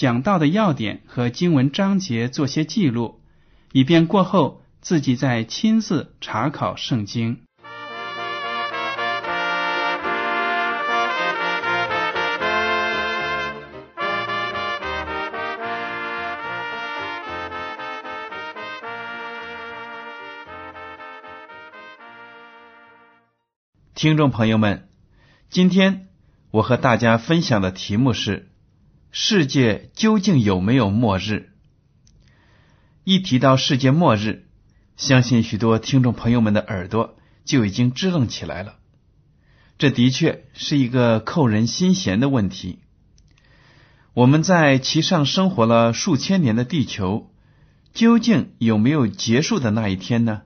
讲到的要点和经文章节做些记录，以便过后自己再亲自查考圣经。听众朋友们，今天我和大家分享的题目是：世界究竟有没有末日？一提到世界末日，相信许多听众朋友们的耳朵就已经支棱起来了。这的确是一个扣人心弦的问题。我们在其上生活了数千年的地球，究竟有没有结束的那一天呢？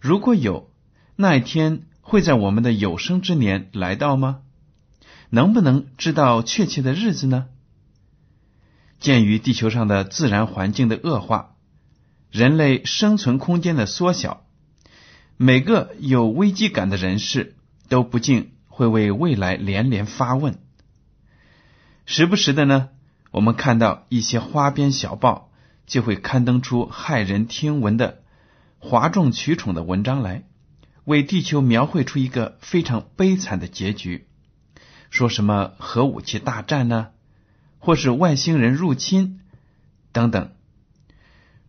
如果有，那一天。会在我们的有生之年来到吗？能不能知道确切的日子呢？鉴于地球上的自然环境的恶化，人类生存空间的缩小，每个有危机感的人士都不禁会为未来连连发问。时不时的呢，我们看到一些花边小报就会刊登出骇人听闻的哗众取宠的文章来。为地球描绘出一个非常悲惨的结局，说什么核武器大战呢，或是外星人入侵等等，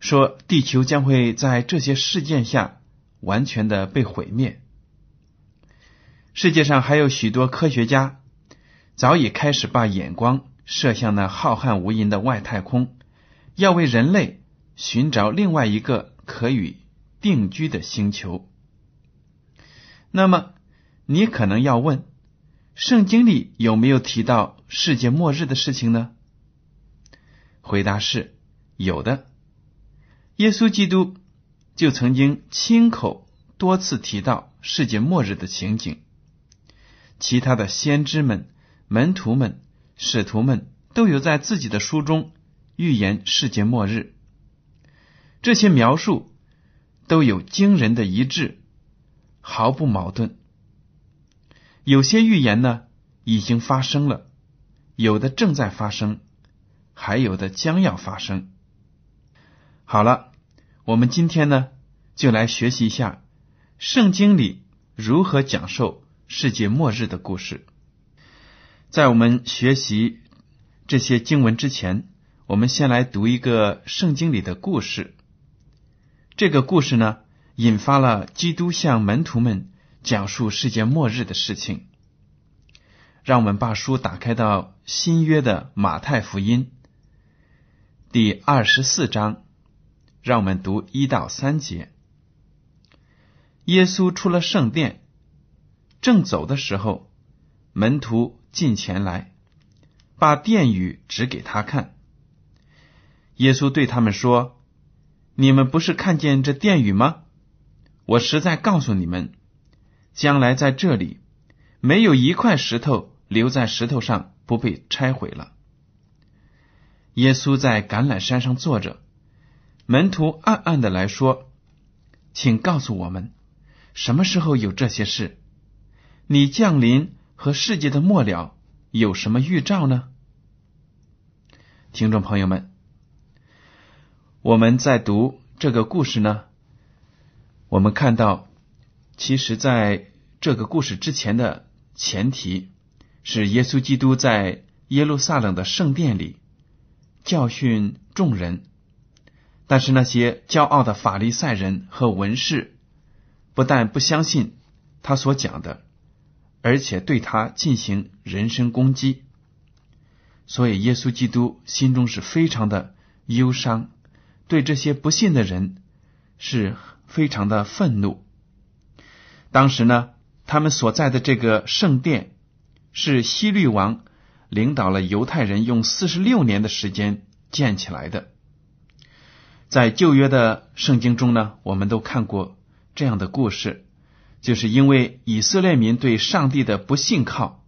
说地球将会在这些事件下完全的被毁灭。世界上还有许多科学家早已开始把眼光射向那浩瀚无垠的外太空，要为人类寻找另外一个可以定居的星球。那么，你可能要问：圣经里有没有提到世界末日的事情呢？回答是有的。耶稣基督就曾经亲口多次提到世界末日的情景，其他的先知们、门徒们、使徒们都有在自己的书中预言世界末日。这些描述都有惊人的一致。毫不矛盾。有些预言呢已经发生了，有的正在发生，还有的将要发生。好了，我们今天呢就来学习一下圣经里如何讲授世界末日的故事。在我们学习这些经文之前，我们先来读一个圣经里的故事。这个故事呢。引发了基督向门徒们讲述世界末日的事情。让我们把书打开到新约的马太福音第二十四章，让我们读一到三节。耶稣出了圣殿，正走的时候，门徒进前来，把殿宇指给他看。耶稣对他们说：“你们不是看见这殿宇吗？”我实在告诉你们，将来在这里，没有一块石头留在石头上不被拆毁了。耶稣在橄榄山上坐着，门徒暗暗的来说：“请告诉我们，什么时候有这些事？你降临和世界的末了有什么预兆呢？”听众朋友们，我们在读这个故事呢。我们看到，其实在这个故事之前的前提是耶稣基督在耶路撒冷的圣殿里教训众人。但是那些骄傲的法利赛人和文士，不但不相信他所讲的，而且对他进行人身攻击。所以耶稣基督心中是非常的忧伤，对这些不信的人是非常的愤怒。当时呢，他们所在的这个圣殿是希律王领导了犹太人用四十六年的时间建起来的。在旧约的圣经中呢，我们都看过这样的故事，就是因为以色列民对上帝的不信靠，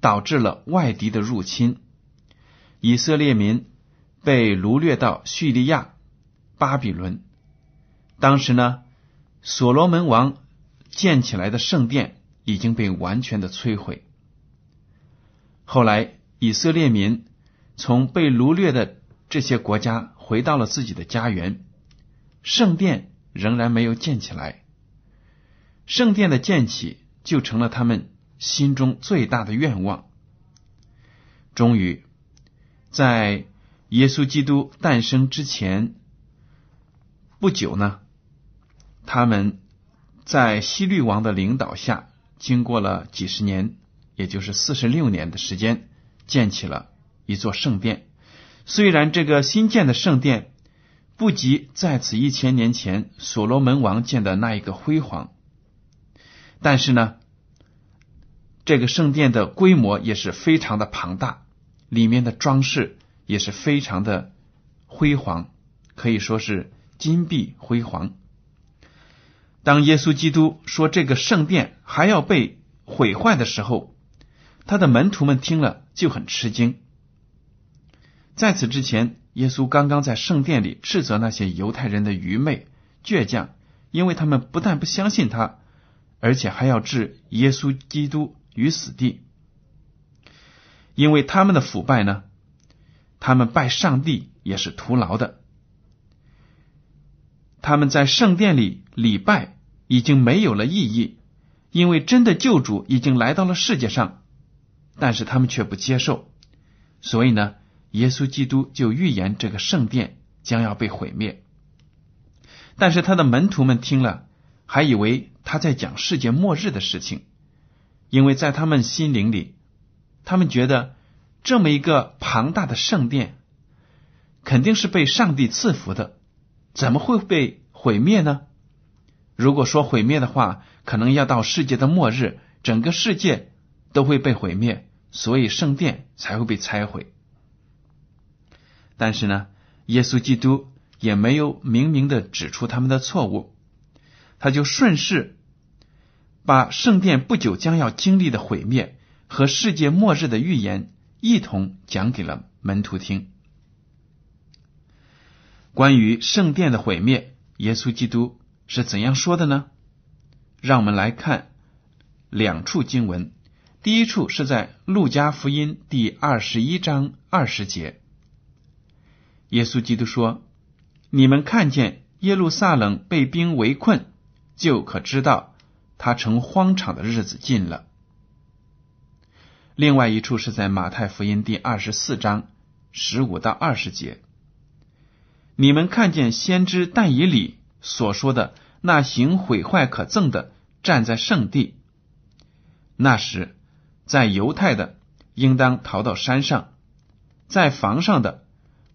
导致了外敌的入侵，以色列民被掳掠到叙利亚、巴比伦。当时呢，所罗门王建起来的圣殿已经被完全的摧毁。后来，以色列民从被掳掠的这些国家。回到了自己的家园，圣殿仍然没有建起来。圣殿的建起就成了他们心中最大的愿望。终于，在耶稣基督诞生之前不久呢，他们在希律王的领导下，经过了几十年，也就是四十六年的时间，建起了一座圣殿。虽然这个新建的圣殿不及在此一千年前所罗门王建的那一个辉煌，但是呢，这个圣殿的规模也是非常的庞大，里面的装饰也是非常的辉煌，可以说是金碧辉煌。当耶稣基督说这个圣殿还要被毁坏的时候，他的门徒们听了就很吃惊。在此之前，耶稣刚刚在圣殿里斥责那些犹太人的愚昧、倔强，因为他们不但不相信他，而且还要置耶稣基督于死地。因为他们的腐败呢，他们拜上帝也是徒劳的。他们在圣殿里礼拜已经没有了意义，因为真的救主已经来到了世界上，但是他们却不接受，所以呢。耶稣基督就预言这个圣殿将要被毁灭，但是他的门徒们听了，还以为他在讲世界末日的事情，因为在他们心灵里，他们觉得这么一个庞大的圣殿肯定是被上帝赐福的，怎么会被毁灭呢？如果说毁灭的话，可能要到世界的末日，整个世界都会被毁灭，所以圣殿才会被拆毁。但是呢，耶稣基督也没有明明的指出他们的错误，他就顺势把圣殿不久将要经历的毁灭和世界末日的预言一同讲给了门徒听。关于圣殿的毁灭，耶稣基督是怎样说的呢？让我们来看两处经文。第一处是在路加福音第二十一章二十节。耶稣基督说：“你们看见耶路撒冷被兵围困，就可知道他成荒场的日子近了。”另外一处是在马太福音第二十四章十五到二十节：“你们看见先知但以理所说的那行毁坏可憎的站在圣地，那时在犹太的应当逃到山上，在房上的。”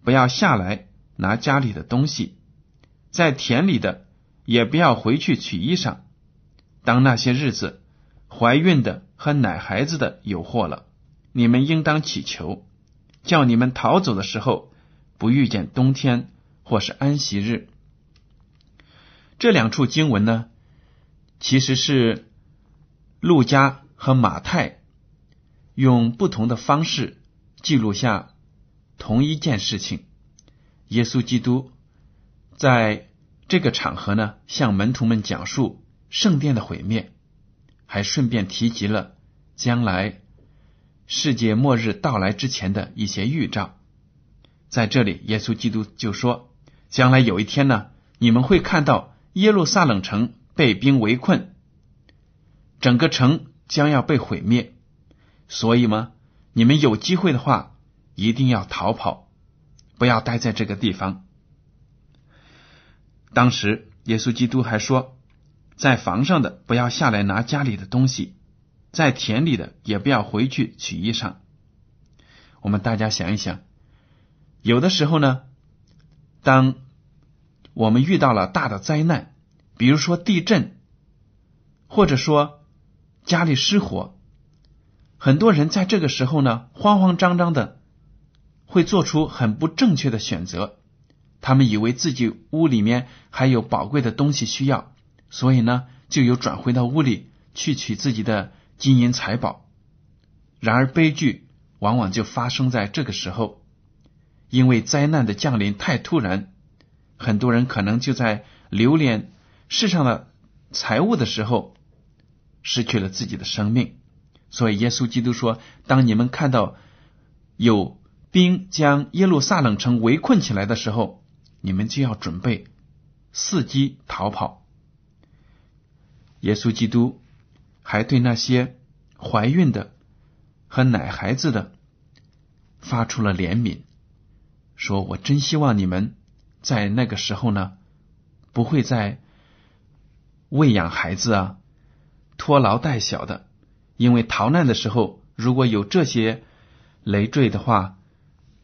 不要下来拿家里的东西，在田里的也不要回去取衣裳。当那些日子，怀孕的和奶孩子的有祸了，你们应当祈求，叫你们逃走的时候不遇见冬天或是安息日。这两处经文呢，其实是路加和马太用不同的方式记录下。同一件事情，耶稣基督在这个场合呢，向门徒们讲述圣殿的毁灭，还顺便提及了将来世界末日到来之前的一些预兆。在这里，耶稣基督就说：“将来有一天呢，你们会看到耶路撒冷城被兵围困，整个城将要被毁灭。所以嘛，你们有机会的话。”一定要逃跑，不要待在这个地方。当时耶稣基督还说，在房上的不要下来拿家里的东西，在田里的也不要回去取衣裳。我们大家想一想，有的时候呢，当我们遇到了大的灾难，比如说地震，或者说家里失火，很多人在这个时候呢，慌慌张张的会做出很不正确的选择。他们以为自己屋里面还有宝贵的东西需要，所以呢，就有转回到屋里去取自己的金银财宝。然而悲剧往往就发生在这个时候，因为灾难的降临太突然。很多人可能就在留恋世上的财物的时候，失去了自己的生命。所以耶稣基督说：“当你们看到有兵将耶路撒冷城围困起来的时候，你们就要准备伺机逃跑。”耶稣基督还对那些怀孕的和奶孩子的发出了怜悯，说：“我真希望你们。”在那个时候呢，不会再喂养孩子啊，拖劳带小的，因为逃难的时候如果有这些累赘的话，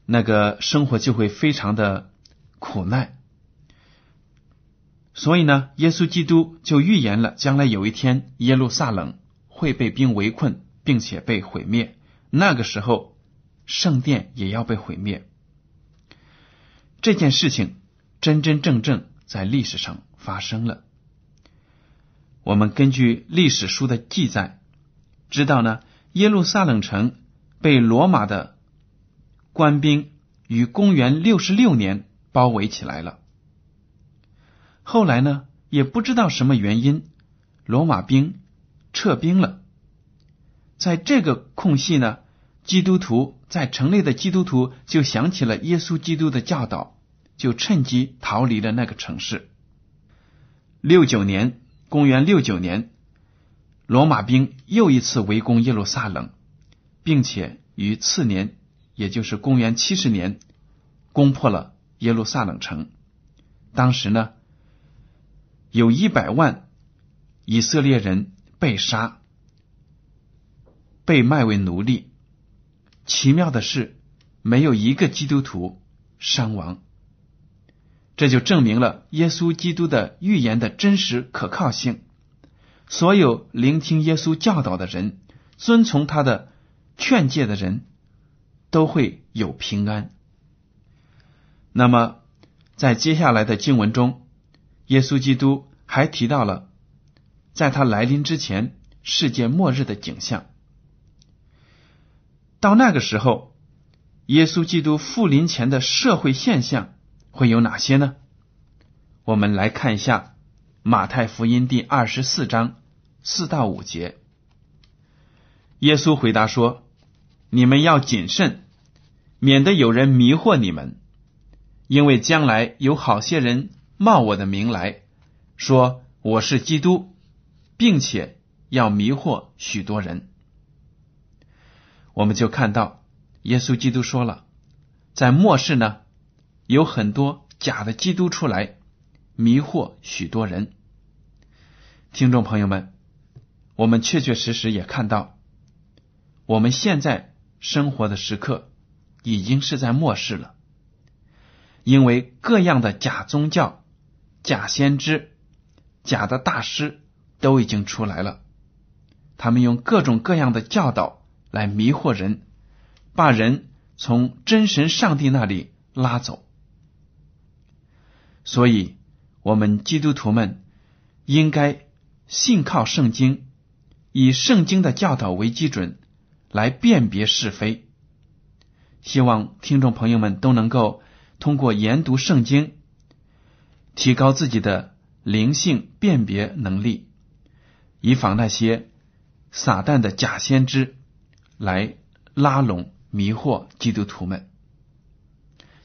那个生活就会非常的苦难。所以呢，耶稣基督就预言了将来有一天耶路撒冷会被兵围困，并且被毁灭。那个时候，圣殿也要被毁灭。这件事情。真真正正在历史上发生了。我们根据历史书的记载，知道呢，耶路撒冷城被罗马的官兵于公元六十六年包围起来了。后来呢，也不知道什么原因，罗马兵撤兵了。在这个空隙呢，基督徒在城内的基督徒就想起了耶稣基督的教导。就趁机逃离了那个城市。六九年，公元六九年，罗马兵又一次围攻耶路撒冷，并且于次年，也就是公元七十年，攻破了耶路撒冷城。当时呢，有一百万以色列人被杀，被卖为奴隶。奇妙的是，没有一个基督徒伤亡。这就证明了耶稣基督的预言的真实可靠性。所有聆听耶稣教导的人，遵从他的劝诫的人，都会有平安。那么，在接下来的经文中，耶稣基督还提到了，在他来临之前，世界末日的景象。到那个时候，耶稣基督复临前的社会现象。会有哪些呢？我们来看一下马太福音第二十四章四到五节。耶稣回答说：“你们要谨慎，免得有人迷惑你们，因为将来有好些人冒我的名来说我是基督，并且要迷惑许多人。”我们就看到耶稣基督说了，在末世呢。有很多假的基督出来迷惑许多人。听众朋友们，我们确确实实也看到，我们现在生活的时刻已经是在末世了，因为各样的假宗教、假先知、假的大师都已经出来了，他们用各种各样的教导来迷惑人，把人从真神上帝那里拉走。所以，我们基督徒们应该信靠圣经，以圣经的教导为基准来辨别是非。希望听众朋友们都能够通过研读圣经，提高自己的灵性辨别能力，以防那些撒旦的假先知来拉拢迷惑基督徒们。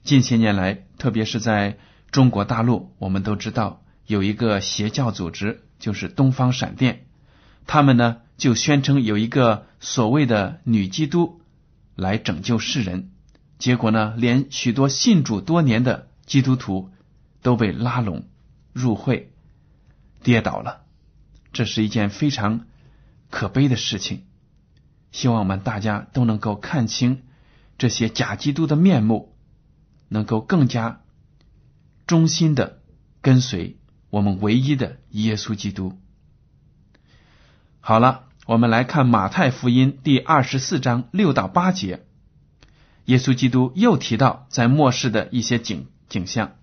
近些年来，特别是在中国大陆，我们都知道有一个邪教组织，就是东方闪电。他们呢就宣称有一个所谓的女基督来拯救世人，结果呢，连许多信主多年的基督徒都被拉拢入会，跌倒了。这是一件非常可悲的事情。希望我们大家都能够看清这些假基督的面目，能够更加忠心的跟随我们唯一的耶稣基督。好了，我们来看马太福音第二十四章六到八节，耶稣基督又提到在末世的一些景景象。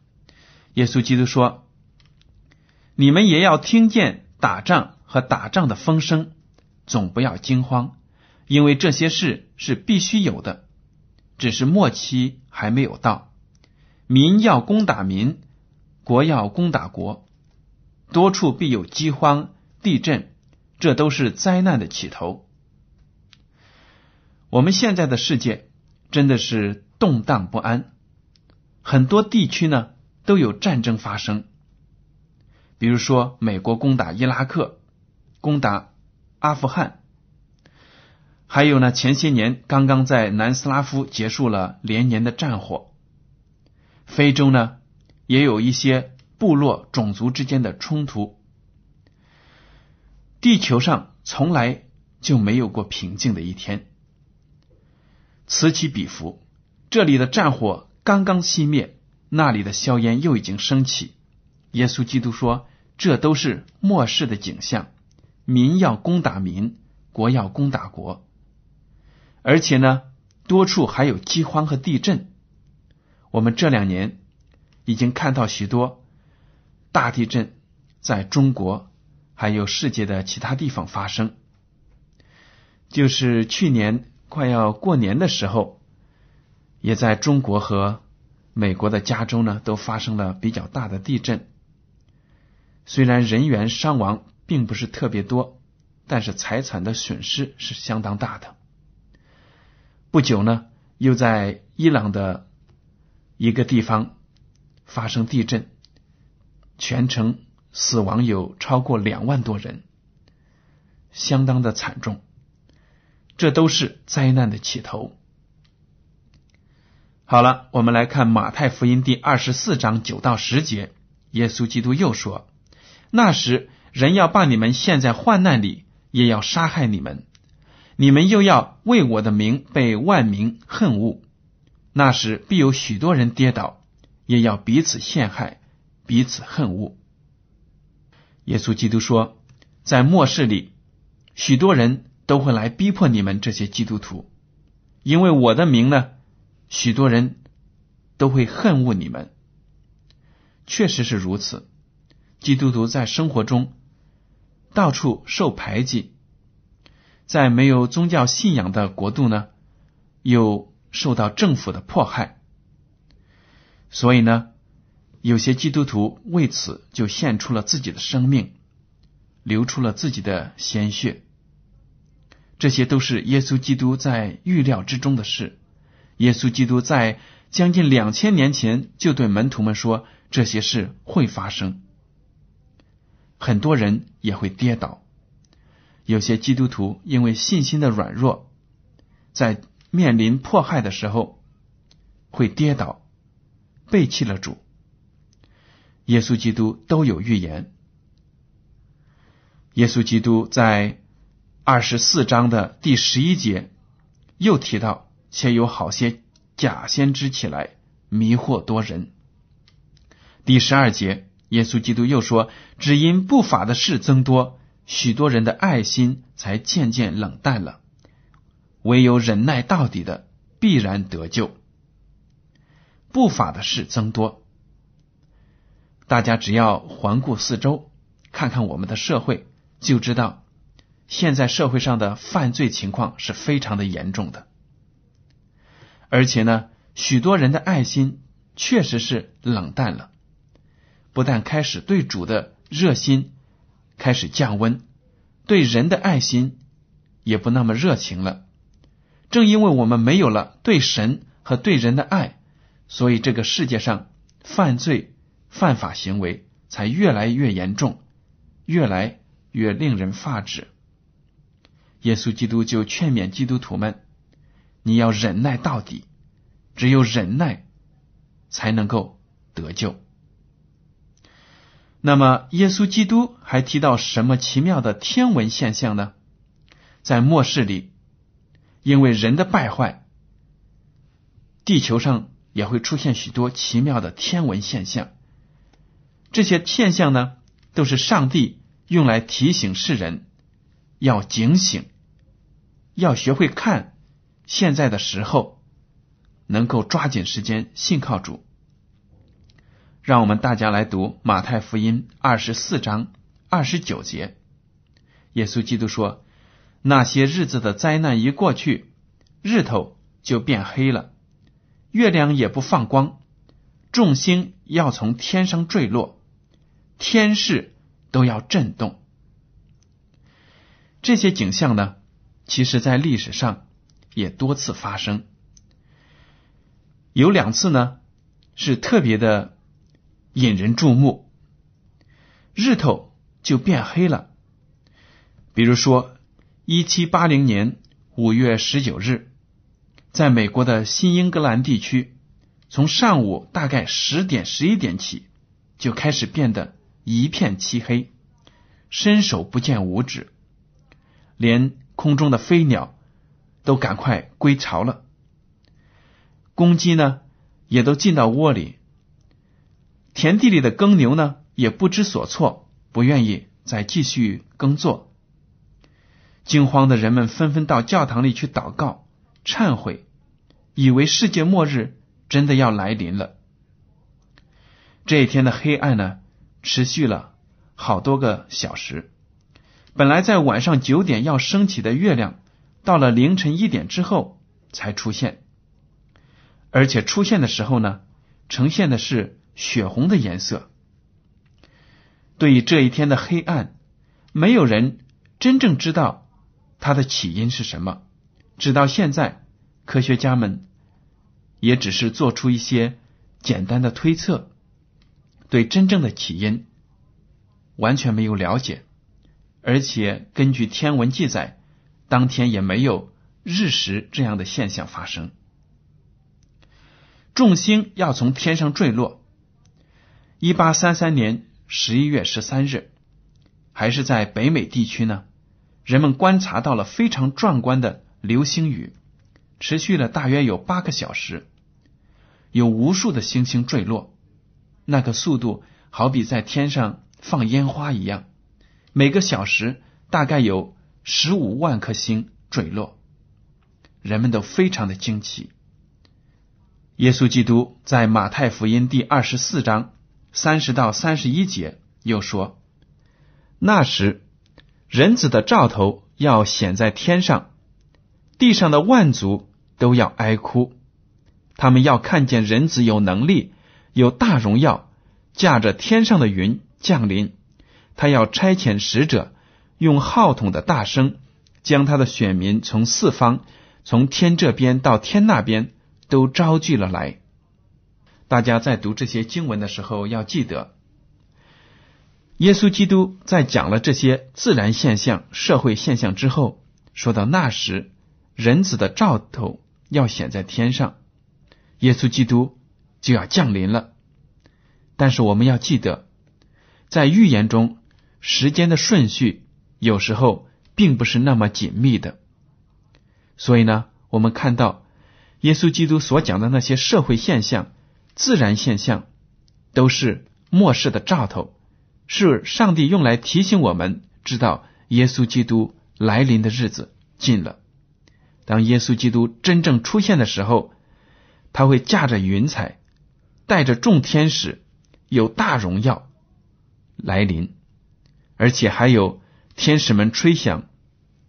耶稣基督说：“你们也要听见打仗和打仗的风声，总不要惊慌。”因为这些事是必须有的，只是末期还没有到。民要攻打民，国要攻打国，多处必有饥荒、地震，这都是灾难的起头。我们现在的世界真的是动荡不安，很多地区呢都有战争发生，比如说美国攻打伊拉克，攻打阿富汗。还有呢，前些年刚刚在南斯拉夫结束了连年的战火。非洲呢，也有一些部落种族之间的冲突。地球上从来就没有过平静的一天。此起彼伏，这里的战火刚刚熄灭，那里的硝烟又已经升起。耶稣基督说：“这都是末世的景象，民要攻打民，国要攻打国。”而且呢，多处还有饥荒和地震。我们这两年已经看到许多大地震在中国还有世界的其他地方发生。就是去年快要过年的时候，也在中国和美国的加州呢都发生了比较大的地震。虽然人员伤亡并不是特别多，但是财产的损失是相当大的。不久呢，又在伊朗的一个地方发生地震，全城死亡有超过两万多人，相当的惨重。这都是灾难的起头。好了，我们来看马太福音第二十四章九到十节，耶稣基督又说：“那时，人要把你们陷在患难里，也要杀害你们。”你们又要为我的名被万民恨恶，那时必有许多人跌倒，也要彼此陷害，彼此恨恶。耶稣基督说，在末世里，许多人都会来逼迫你们这些基督徒，因为我的名呢，许多人都会恨恶你们。确实是如此，基督徒在生活中到处受排挤。在没有宗教信仰的国度呢，有受到政府的迫害，所以呢，有些基督徒为此就献出了自己的生命，流出了自己的鲜血。这些都是耶稣基督在预料之中的事。耶稣基督在将近两千年前就对门徒们说，这些事会发生，很多人也会跌倒。有些基督徒因为信心的软弱，在面临迫害的时候会跌倒，背弃了主。耶稣基督都有预言。耶稣基督在二十四章的第十一节又提到，且有好些假先知起来迷惑多人。第十二节，耶稣基督又说：“只因不法的事增多。”许多人的爱心才渐渐冷淡了，唯有忍耐到底的必然得救。不法的事增多，大家只要环顾四周，看看我们的社会，就知道现在社会上的犯罪情况是非常的严重的。而且呢，许多人的爱心确实是冷淡了，不但开始对主的热心。开始降温，对人的爱心也不那么热情了。正因为我们没有了对神和对人的爱，所以这个世界上犯罪、犯法行为才越来越严重，越来越令人发指。耶稣基督就劝勉基督徒们：你要忍耐到底，只有忍耐才能够得救。那么，耶稣基督还提到什么奇妙的天文现象呢？在末世里，因为人的败坏，地球上也会出现许多奇妙的天文现象。这些现象呢，都是上帝用来提醒世人要警醒，要学会看现在的时候，能够抓紧时间信靠主。让我们大家来读马太福音二十四章二十九节，耶稣基督说：“那些日子的灾难一过去，日头就变黑了，月亮也不放光，众星要从天上坠落，天势都要震动。”这些景象呢，其实在历史上也多次发生，有两次呢是特别的。引人注目，日头就变黑了。比如说，一七八零年五月十九日，在美国的新英格兰地区，从上午大概十点、十一点起，就开始变得一片漆黑，伸手不见五指，连空中的飞鸟都赶快归巢了，公鸡呢也都进到窝里。田地里的耕牛呢，也不知所措，不愿意再继续耕作。惊慌的人们纷纷到教堂里去祷告、忏悔，以为世界末日真的要来临了。这一天的黑暗呢，持续了好多个小时。本来在晚上九点要升起的月亮，到了凌晨一点之后才出现，而且出现的时候呢，呈现的是。血红的颜色。对于这一天的黑暗，没有人真正知道它的起因是什么。直到现在，科学家们也只是做出一些简单的推测，对真正的起因完全没有了解。而且根据天文记载，当天也没有日食这样的现象发生。众星要从天上坠落。一八三三年十一月十三日，还是在北美地区呢，人们观察到了非常壮观的流星雨，持续了大约有八个小时，有无数的星星坠落，那个速度好比在天上放烟花一样，每个小时大概有十五万颗星坠落，人们都非常的惊奇。耶稣基督在马太福音第二十四章。三十到三十一节又说：“那时，人子的兆头要显在天上，地上的万族都要哀哭。他们要看见人子有能力、有大荣耀，驾着天上的云降临。他要差遣使者，用号筒的大声，将他的选民从四方、从天这边到天那边都招聚了来。”大家在读这些经文的时候，要记得，耶稣基督在讲了这些自然现象、社会现象之后，说到那时，人子的兆头要显在天上，耶稣基督就要降临了。但是我们要记得，在预言中，时间的顺序有时候并不是那么紧密的，所以呢，我们看到耶稣基督所讲的那些社会现象。自然现象都是末世的兆头，是上帝用来提醒我们知道耶稣基督来临的日子近了。当耶稣基督真正出现的时候，他会驾着云彩，带着众天使，有大荣耀来临，而且还有天使们吹响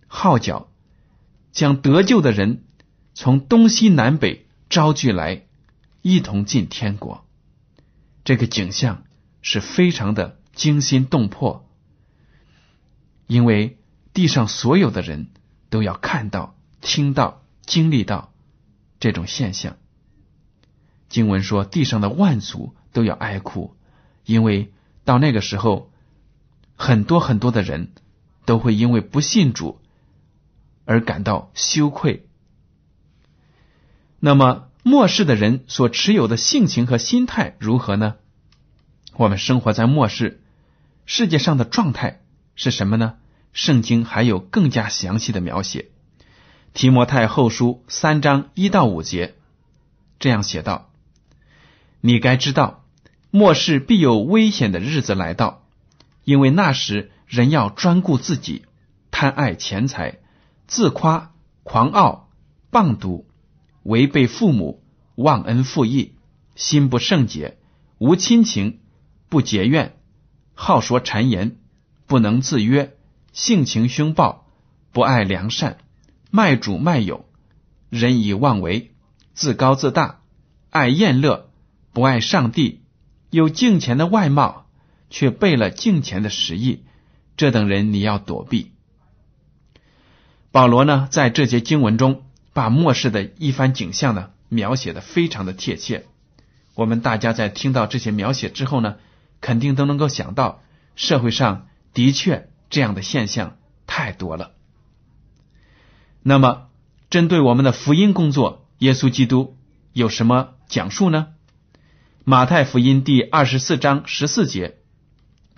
号角，将得救的人从东西南北招聚来。一同进天国，这个景象是非常的惊心动魄，因为地上所有的人都要看到、听到、经历到这种现象。经文说，地上的万族都要哀哭，因为到那个时候，很多很多的人都会因为不信主而感到羞愧。那么。末世的人所持有的性情和心态如何呢？我们生活在末世，世界上的状态是什么呢？圣经还有更加详细的描写。提摩太后书三章一到五节这样写道：“你该知道，末世必有危险的日子来到，因为那时人要专顾自己，贪爱钱财，自夸、狂傲、棒毒，违背父母，忘恩负义，心不圣洁，无亲情，不结怨，好说谗言，不能自约，性情凶暴，不爱良善。”卖主卖友，人以妄为，自高自大，爱厌乐，不爱上帝，有敬钱的外貌，却背了敬钱的实意。这等人你要躲避。保罗呢，在这节经文中，把末世的一番景象呢，描写的非常的贴切。我们大家在听到这些描写之后呢，肯定都能够想到，社会上的确这样的现象太多了。那么，针对我们的福音工作，耶稣基督有什么讲述呢？马太福音第二十四章十四节，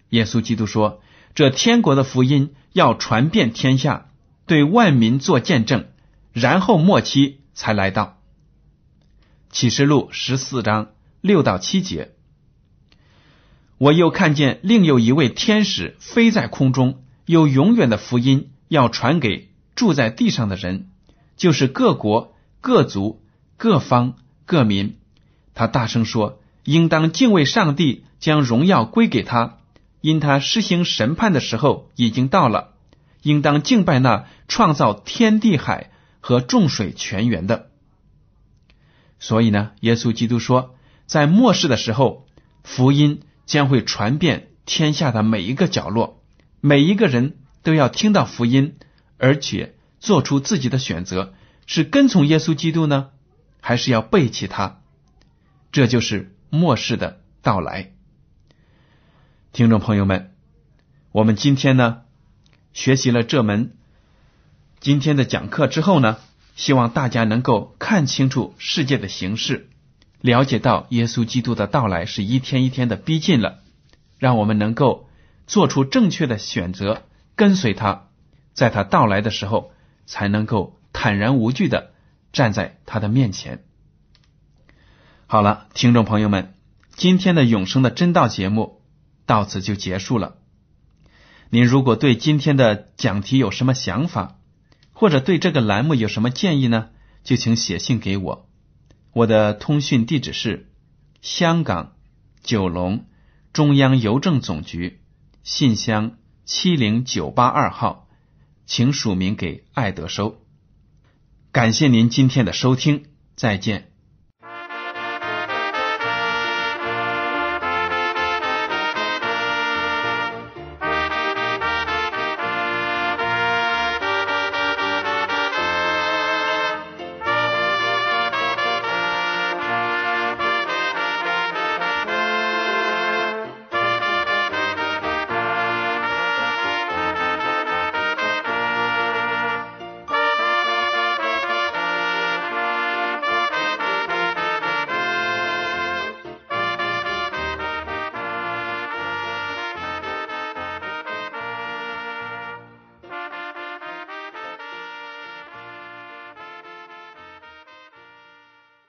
耶稣基督说：“这天国的福音要传遍天下，对万民做见证，然后末期才来到。”启示录十四章六到七节，我又看见另有一位天使飞在空中，有永远的福音要传给。住在地上的人，就是各国、各族、各方、各民。他大声说：“应当敬畏上帝，将荣耀归给他，因他施行审判的时候已经到了。应当敬拜那创造天地海和众水泉源的。”所以呢，耶稣基督说，在末世的时候，福音将会传遍天下的每一个角落，每一个人都要听到福音。而且做出自己的选择，是跟从耶稣基督呢，还是要背弃他？这就是末世的到来。听众朋友们，我们今天呢学习了这门今天的讲课之后呢，希望大家能够看清楚世界的形势，了解到耶稣基督的到来是一天一天的逼近了，让我们能够做出正确的选择，跟随他。在他到来的时候，才能够坦然无惧的站在他的面前。好了，听众朋友们，今天的永生的真道节目到此就结束了。您如果对今天的讲题有什么想法，或者对这个栏目有什么建议呢？就请写信给我。我的通讯地址是香港九龙中央邮政总局信箱七零九八二号。请署名给爱德收。感谢您今天的收听，再见。